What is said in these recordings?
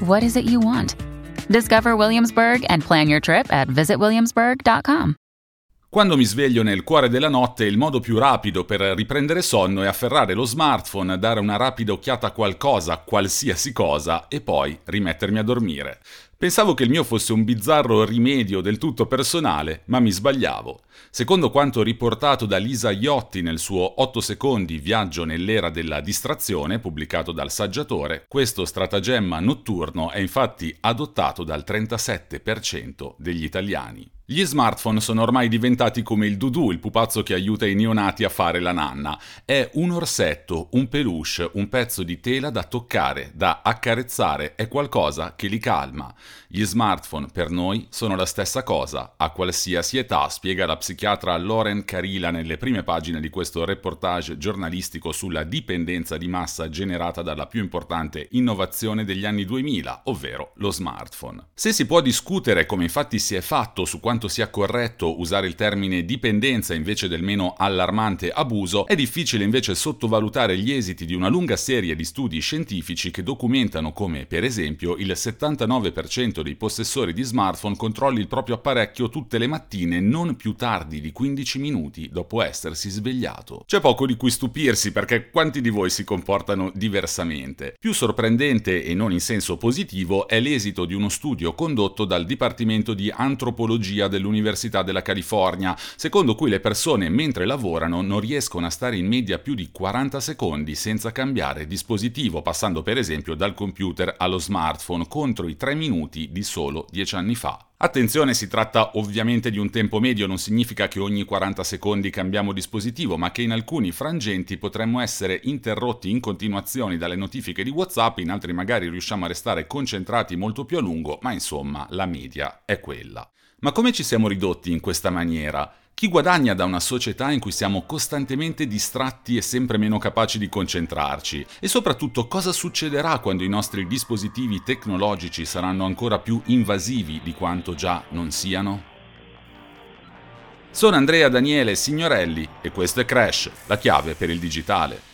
what is it you want? Discover Williamsburg and plan your trip at visitwilliamsburg.com. Quando mi sveglio nel cuore della notte, il modo più rapido per riprendere sonno è afferrare lo smartphone, dare una rapida occhiata a qualcosa, qualsiasi cosa, e poi rimettermi a dormire. Pensavo che il mio fosse un bizzarro rimedio del tutto personale, ma mi sbagliavo. Secondo quanto riportato da Lisa Iotti nel suo 8 secondi viaggio nell'era della distrazione, pubblicato dal saggiatore, questo stratagemma notturno è infatti adottato dal 37% degli italiani. Gli smartphone sono ormai diventati come il Dudu, il pupazzo che aiuta i neonati a fare la nanna. È un orsetto, un peluche, un pezzo di tela da toccare, da accarezzare, è qualcosa che li calma. Gli smartphone per noi sono la stessa cosa, a qualsiasi età, spiega la psichiatra Lauren Carila nelle prime pagine di questo reportage giornalistico sulla dipendenza di massa generata dalla più importante innovazione degli anni 2000, ovvero lo smartphone. Se si può discutere, come infatti si è fatto, su quanto sia corretto usare il termine dipendenza invece del meno allarmante abuso, è difficile invece sottovalutare gli esiti di una lunga serie di studi scientifici che documentano come, per esempio, il 79% dei possessori di smartphone controlli il proprio apparecchio tutte le mattine non più tardi di 15 minuti dopo essersi svegliato. C'è poco di cui stupirsi perché quanti di voi si comportano diversamente. Più sorprendente e non in senso positivo è l'esito di uno studio condotto dal Dipartimento di Antropologia dell'Università della California, secondo cui le persone mentre lavorano non riescono a stare in media più di 40 secondi senza cambiare dispositivo, passando per esempio dal computer allo smartphone contro i 3 minuti di solo 10 anni fa. Attenzione, si tratta ovviamente di un tempo medio, non significa che ogni 40 secondi cambiamo dispositivo, ma che in alcuni frangenti potremmo essere interrotti in continuazione dalle notifiche di WhatsApp, in altri magari riusciamo a restare concentrati molto più a lungo, ma insomma la media è quella. Ma come ci siamo ridotti in questa maniera? Chi guadagna da una società in cui siamo costantemente distratti e sempre meno capaci di concentrarci? E soprattutto cosa succederà quando i nostri dispositivi tecnologici saranno ancora più invasivi di quanto già non siano? Sono Andrea Daniele Signorelli e questo è Crash, la chiave per il digitale.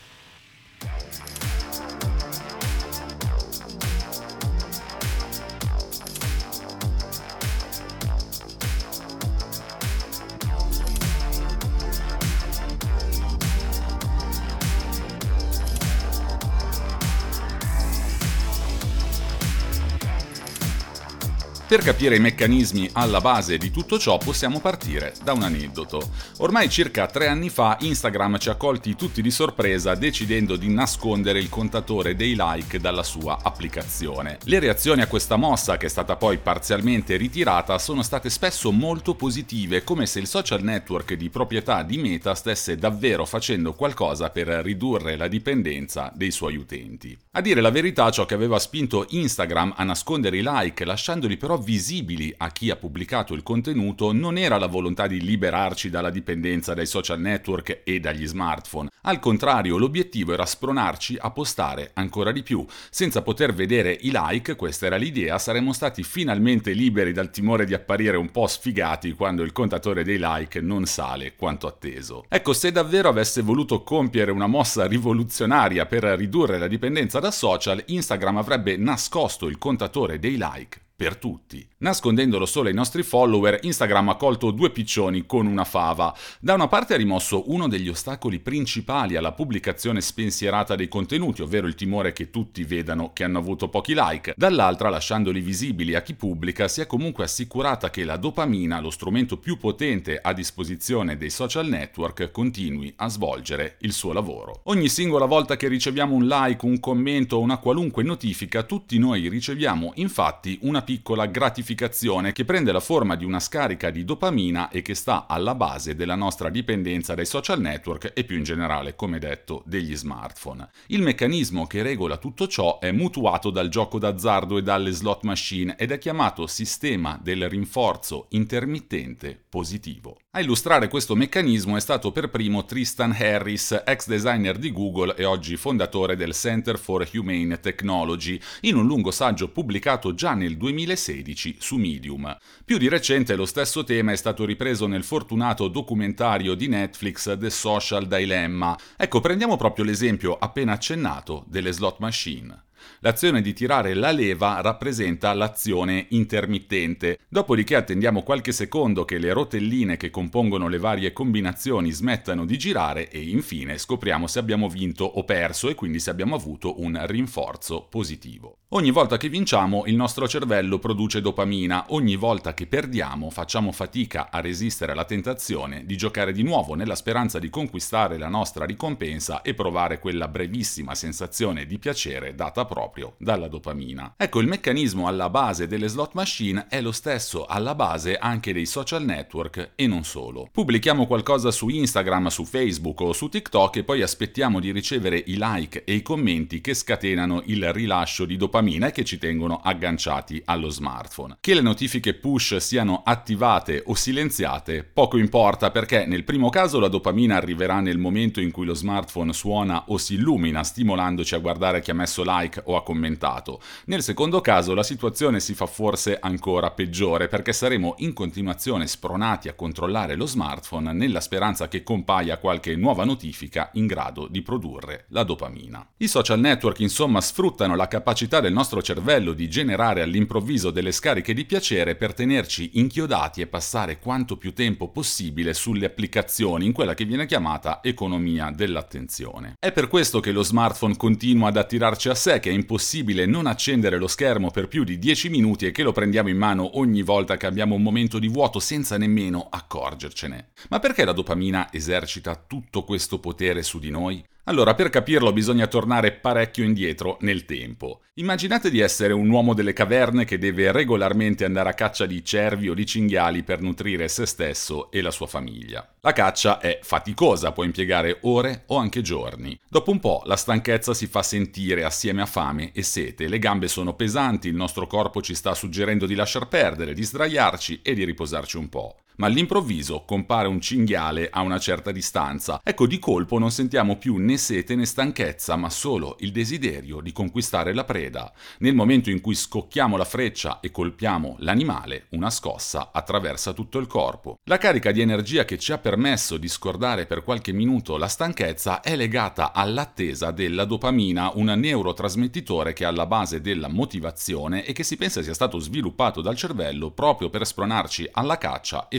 Per capire i meccanismi alla base di tutto ciò possiamo partire da un aneddoto. Ormai circa tre anni fa Instagram ci ha colti tutti di sorpresa decidendo di nascondere il contatore dei like dalla sua applicazione. Le reazioni a questa mossa, che è stata poi parzialmente ritirata, sono state spesso molto positive, come se il social network di proprietà di Meta stesse davvero facendo qualcosa per ridurre la dipendenza dei suoi utenti. A dire la verità, ciò che aveva spinto Instagram a nascondere i like, lasciandoli però visibili a chi ha pubblicato il contenuto non era la volontà di liberarci dalla dipendenza dai social network e dagli smartphone. Al contrario, l'obiettivo era spronarci a postare ancora di più. Senza poter vedere i like, questa era l'idea, saremmo stati finalmente liberi dal timore di apparire un po' sfigati quando il contatore dei like non sale quanto atteso. Ecco, se davvero avesse voluto compiere una mossa rivoluzionaria per ridurre la dipendenza da social, Instagram avrebbe nascosto il contatore dei like per tutti. Nascondendolo solo ai nostri follower, Instagram ha colto due piccioni con una fava. Da una parte ha rimosso uno degli ostacoli principali alla pubblicazione spensierata dei contenuti, ovvero il timore che tutti vedano che hanno avuto pochi like. Dall'altra, lasciandoli visibili a chi pubblica, si è comunque assicurata che la dopamina, lo strumento più potente a disposizione dei social network, continui a svolgere il suo lavoro. Ogni singola volta che riceviamo un like, un commento o una qualunque notifica, tutti noi riceviamo infatti una piccola gratificazione che prende la forma di una scarica di dopamina e che sta alla base della nostra dipendenza dai social network e più in generale, come detto, degli smartphone. Il meccanismo che regola tutto ciò è mutuato dal gioco d'azzardo e dalle slot machine ed è chiamato sistema del rinforzo intermittente positivo. A illustrare questo meccanismo è stato per primo Tristan Harris, ex designer di Google e oggi fondatore del Center for Humane Technology, in un lungo saggio pubblicato già nel 2016 su Medium. Più di recente lo stesso tema è stato ripreso nel fortunato documentario di Netflix The Social Dilemma. Ecco, prendiamo proprio l'esempio appena accennato delle slot machine. L'azione di tirare la leva rappresenta l'azione intermittente. Dopodiché attendiamo qualche secondo che le rotelline che compongono le varie combinazioni smettano di girare e infine scopriamo se abbiamo vinto o perso e quindi se abbiamo avuto un rinforzo positivo. Ogni volta che vinciamo il nostro cervello produce dopamina, ogni volta che perdiamo facciamo fatica a resistere alla tentazione di giocare di nuovo nella speranza di conquistare la nostra ricompensa e provare quella brevissima sensazione di piacere data proprio dalla dopamina. Ecco, il meccanismo alla base delle slot machine è lo stesso alla base anche dei social network e non solo. Pubblichiamo qualcosa su Instagram, su Facebook o su TikTok e poi aspettiamo di ricevere i like e i commenti che scatenano il rilascio di dopamina e che ci tengono agganciati allo smartphone. Che le notifiche push siano attivate o silenziate poco importa perché nel primo caso la dopamina arriverà nel momento in cui lo smartphone suona o si illumina stimolandoci a guardare chi ha messo like o ha commentato. Nel secondo caso la situazione si fa forse ancora peggiore perché saremo in continuazione spronati a controllare lo smartphone nella speranza che compaia qualche nuova notifica in grado di produrre la dopamina. I social network insomma sfruttano la capacità del nostro cervello di generare all'improvviso delle scariche di piacere per tenerci inchiodati e passare quanto più tempo possibile sulle applicazioni in quella che viene chiamata economia dell'attenzione. È per questo che lo smartphone continua ad attirarci a sé, che è impossibile non accendere lo schermo per più di 10 minuti e che lo prendiamo in mano ogni volta che abbiamo un momento di vuoto senza nemmeno accorgercene. Ma perché la dopamina esercita tutto questo potere su di noi? Allora, per capirlo bisogna tornare parecchio indietro nel tempo. Immaginate di essere un uomo delle caverne che deve regolarmente andare a caccia di cervi o di cinghiali per nutrire se stesso e la sua famiglia. La caccia è faticosa, può impiegare ore o anche giorni. Dopo un po' la stanchezza si fa sentire assieme a fame e sete, le gambe sono pesanti, il nostro corpo ci sta suggerendo di lasciar perdere, di sdraiarci e di riposarci un po' ma all'improvviso compare un cinghiale a una certa distanza. Ecco, di colpo non sentiamo più né sete né stanchezza, ma solo il desiderio di conquistare la preda. Nel momento in cui scocchiamo la freccia e colpiamo l'animale, una scossa attraversa tutto il corpo. La carica di energia che ci ha permesso di scordare per qualche minuto la stanchezza è legata all'attesa della dopamina, un neurotrasmettitore che è alla base della motivazione e che si pensa sia stato sviluppato dal cervello proprio per spronarci alla caccia e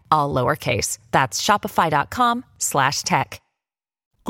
all lowercase. That's shopify.com slash tech.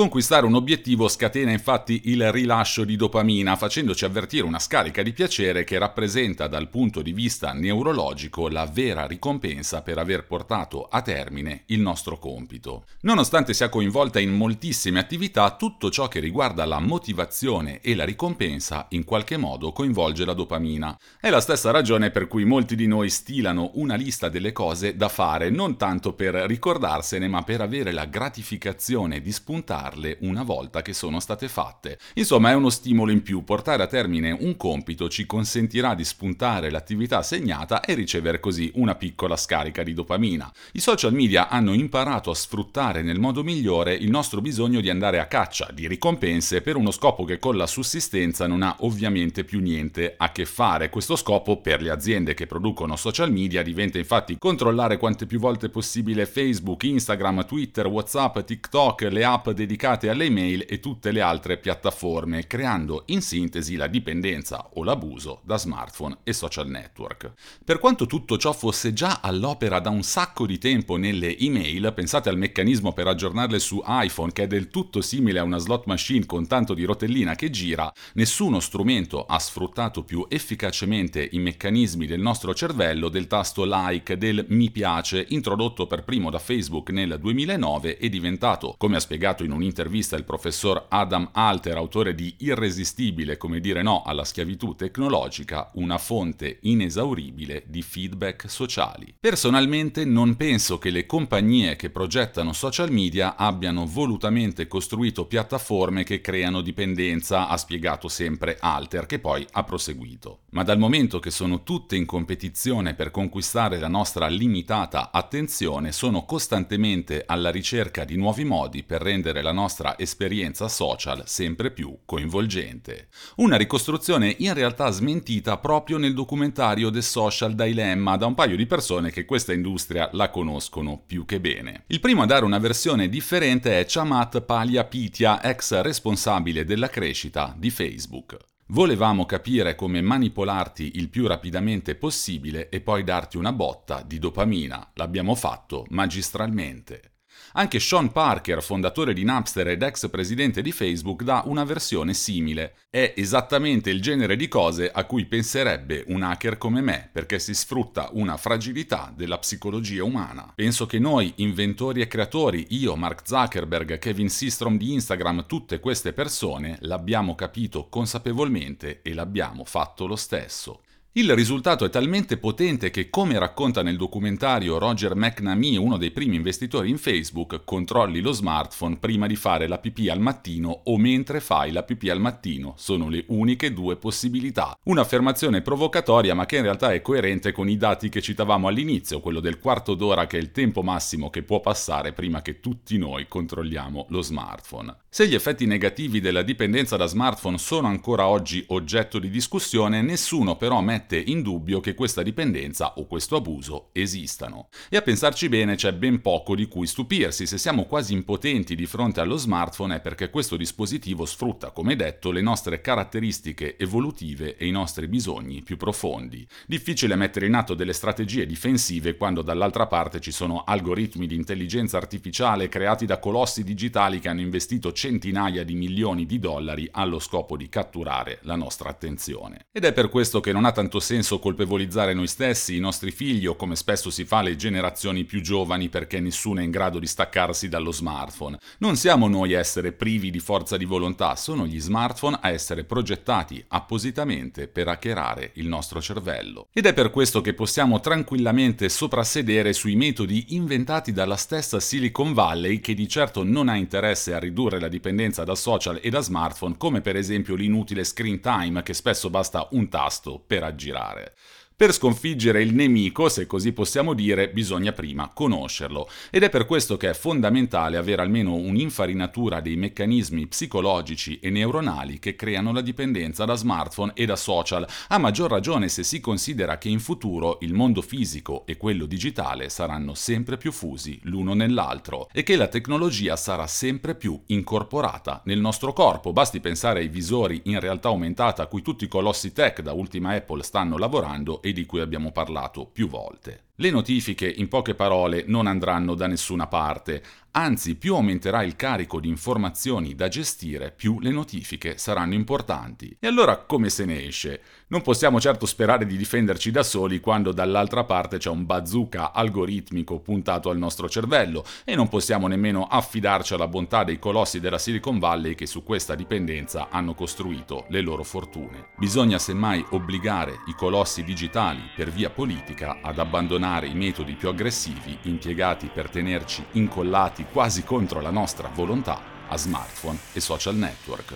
Conquistare un obiettivo scatena infatti il rilascio di dopamina, facendoci avvertire una scarica di piacere che rappresenta dal punto di vista neurologico la vera ricompensa per aver portato a termine il nostro compito. Nonostante sia coinvolta in moltissime attività, tutto ciò che riguarda la motivazione e la ricompensa in qualche modo coinvolge la dopamina. È la stessa ragione per cui molti di noi stilano una lista delle cose da fare, non tanto per ricordarsene, ma per avere la gratificazione di spuntare farle una volta che sono state fatte. Insomma, è uno stimolo in più. Portare a termine un compito ci consentirà di spuntare l'attività segnata e ricevere così una piccola scarica di dopamina. I social media hanno imparato a sfruttare nel modo migliore il nostro bisogno di andare a caccia di ricompense per uno scopo che con la sussistenza non ha ovviamente più niente a che fare. Questo scopo per le aziende che producono social media diventa infatti controllare quante più volte possibile Facebook, Instagram, Twitter, WhatsApp, TikTok, le app dedicate dedicate alle email e tutte le altre piattaforme, creando in sintesi la dipendenza o l'abuso da smartphone e social network. Per quanto tutto ciò fosse già all'opera da un sacco di tempo nelle email, pensate al meccanismo per aggiornarle su iPhone che è del tutto simile a una slot machine con tanto di rotellina che gira, nessuno strumento ha sfruttato più efficacemente i meccanismi del nostro cervello del tasto like, del mi piace, introdotto per primo da Facebook nel 2009 e diventato, come ha spiegato in un'intervista il professor Adam Alter, autore di Irresistibile, come dire no alla schiavitù tecnologica, una fonte inesauribile di feedback sociali. Personalmente non penso che le compagnie che progettano social media abbiano volutamente costruito piattaforme che creano dipendenza, ha spiegato sempre Alter, che poi ha proseguito. Ma dal momento che sono tutte in competizione per conquistare la nostra limitata attenzione, sono costantemente alla ricerca di nuovi modi per rendere la nostra esperienza social sempre più coinvolgente. Una ricostruzione in realtà smentita proprio nel documentario The Social Dilemma da un paio di persone che questa industria la conoscono più che bene. Il primo a dare una versione differente è Chamat Paliapitya, ex responsabile della crescita di Facebook. Volevamo capire come manipolarti il più rapidamente possibile e poi darti una botta di dopamina. L'abbiamo fatto magistralmente. Anche Sean Parker, fondatore di Napster ed ex presidente di Facebook, dà una versione simile. È esattamente il genere di cose a cui penserebbe un hacker come me, perché si sfrutta una fragilità della psicologia umana. Penso che noi, inventori e creatori, io, Mark Zuckerberg, Kevin Systrom di Instagram, tutte queste persone, l'abbiamo capito consapevolmente e l'abbiamo fatto lo stesso. Il risultato è talmente potente che, come racconta nel documentario Roger McNamee, uno dei primi investitori in Facebook, controlli lo smartphone prima di fare la pipì al mattino o mentre fai la pipì al mattino. Sono le uniche due possibilità. Un'affermazione provocatoria ma che in realtà è coerente con i dati che citavamo all'inizio, quello del quarto d'ora che è il tempo massimo che può passare prima che tutti noi controlliamo lo smartphone. Se gli effetti negativi della dipendenza da smartphone sono ancora oggi oggetto di discussione, nessuno però mette mette in dubbio che questa dipendenza o questo abuso esistano. E a pensarci bene c'è ben poco di cui stupirsi, se siamo quasi impotenti di fronte allo smartphone è perché questo dispositivo sfrutta, come detto, le nostre caratteristiche evolutive e i nostri bisogni più profondi. Difficile mettere in atto delle strategie difensive quando dall'altra parte ci sono algoritmi di intelligenza artificiale creati da colossi digitali che hanno investito centinaia di milioni di dollari allo scopo di catturare la nostra attenzione. Ed è per questo che non ha tanto tanto senso colpevolizzare noi stessi, i nostri figli o come spesso si fa le generazioni più giovani perché nessuno è in grado di staccarsi dallo smartphone. Non siamo noi a essere privi di forza di volontà, sono gli smartphone a essere progettati appositamente per hackerare il nostro cervello. Ed è per questo che possiamo tranquillamente soprassedere sui metodi inventati dalla stessa Silicon Valley che di certo non ha interesse a ridurre la dipendenza da social e da smartphone come per esempio l'inutile screen time che spesso basta un tasto per agire girare. Per sconfiggere il nemico, se così possiamo dire, bisogna prima conoscerlo ed è per questo che è fondamentale avere almeno un'infarinatura dei meccanismi psicologici e neuronali che creano la dipendenza da smartphone e da social, a maggior ragione se si considera che in futuro il mondo fisico e quello digitale saranno sempre più fusi l'uno nell'altro e che la tecnologia sarà sempre più incorporata nel nostro corpo. Basti pensare ai visori in realtà aumentata a cui tutti i colossi tech da ultima Apple stanno lavorando e di cui abbiamo parlato più volte. Le notifiche, in poche parole, non andranno da nessuna parte, anzi più aumenterà il carico di informazioni da gestire, più le notifiche saranno importanti. E allora come se ne esce? Non possiamo certo sperare di difenderci da soli quando dall'altra parte c'è un bazooka algoritmico puntato al nostro cervello e non possiamo nemmeno affidarci alla bontà dei colossi della Silicon Valley che su questa dipendenza hanno costruito le loro fortune. Bisogna semmai obbligare i colossi digitali per via politica ad abbandonare i metodi più aggressivi impiegati per tenerci incollati quasi contro la nostra volontà a smartphone e social network.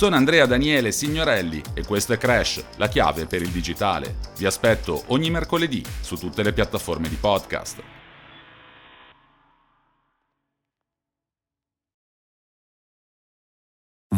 Sono Andrea Daniele Signorelli e questo è Crash, la chiave per il digitale. Vi aspetto ogni mercoledì su tutte le piattaforme di podcast.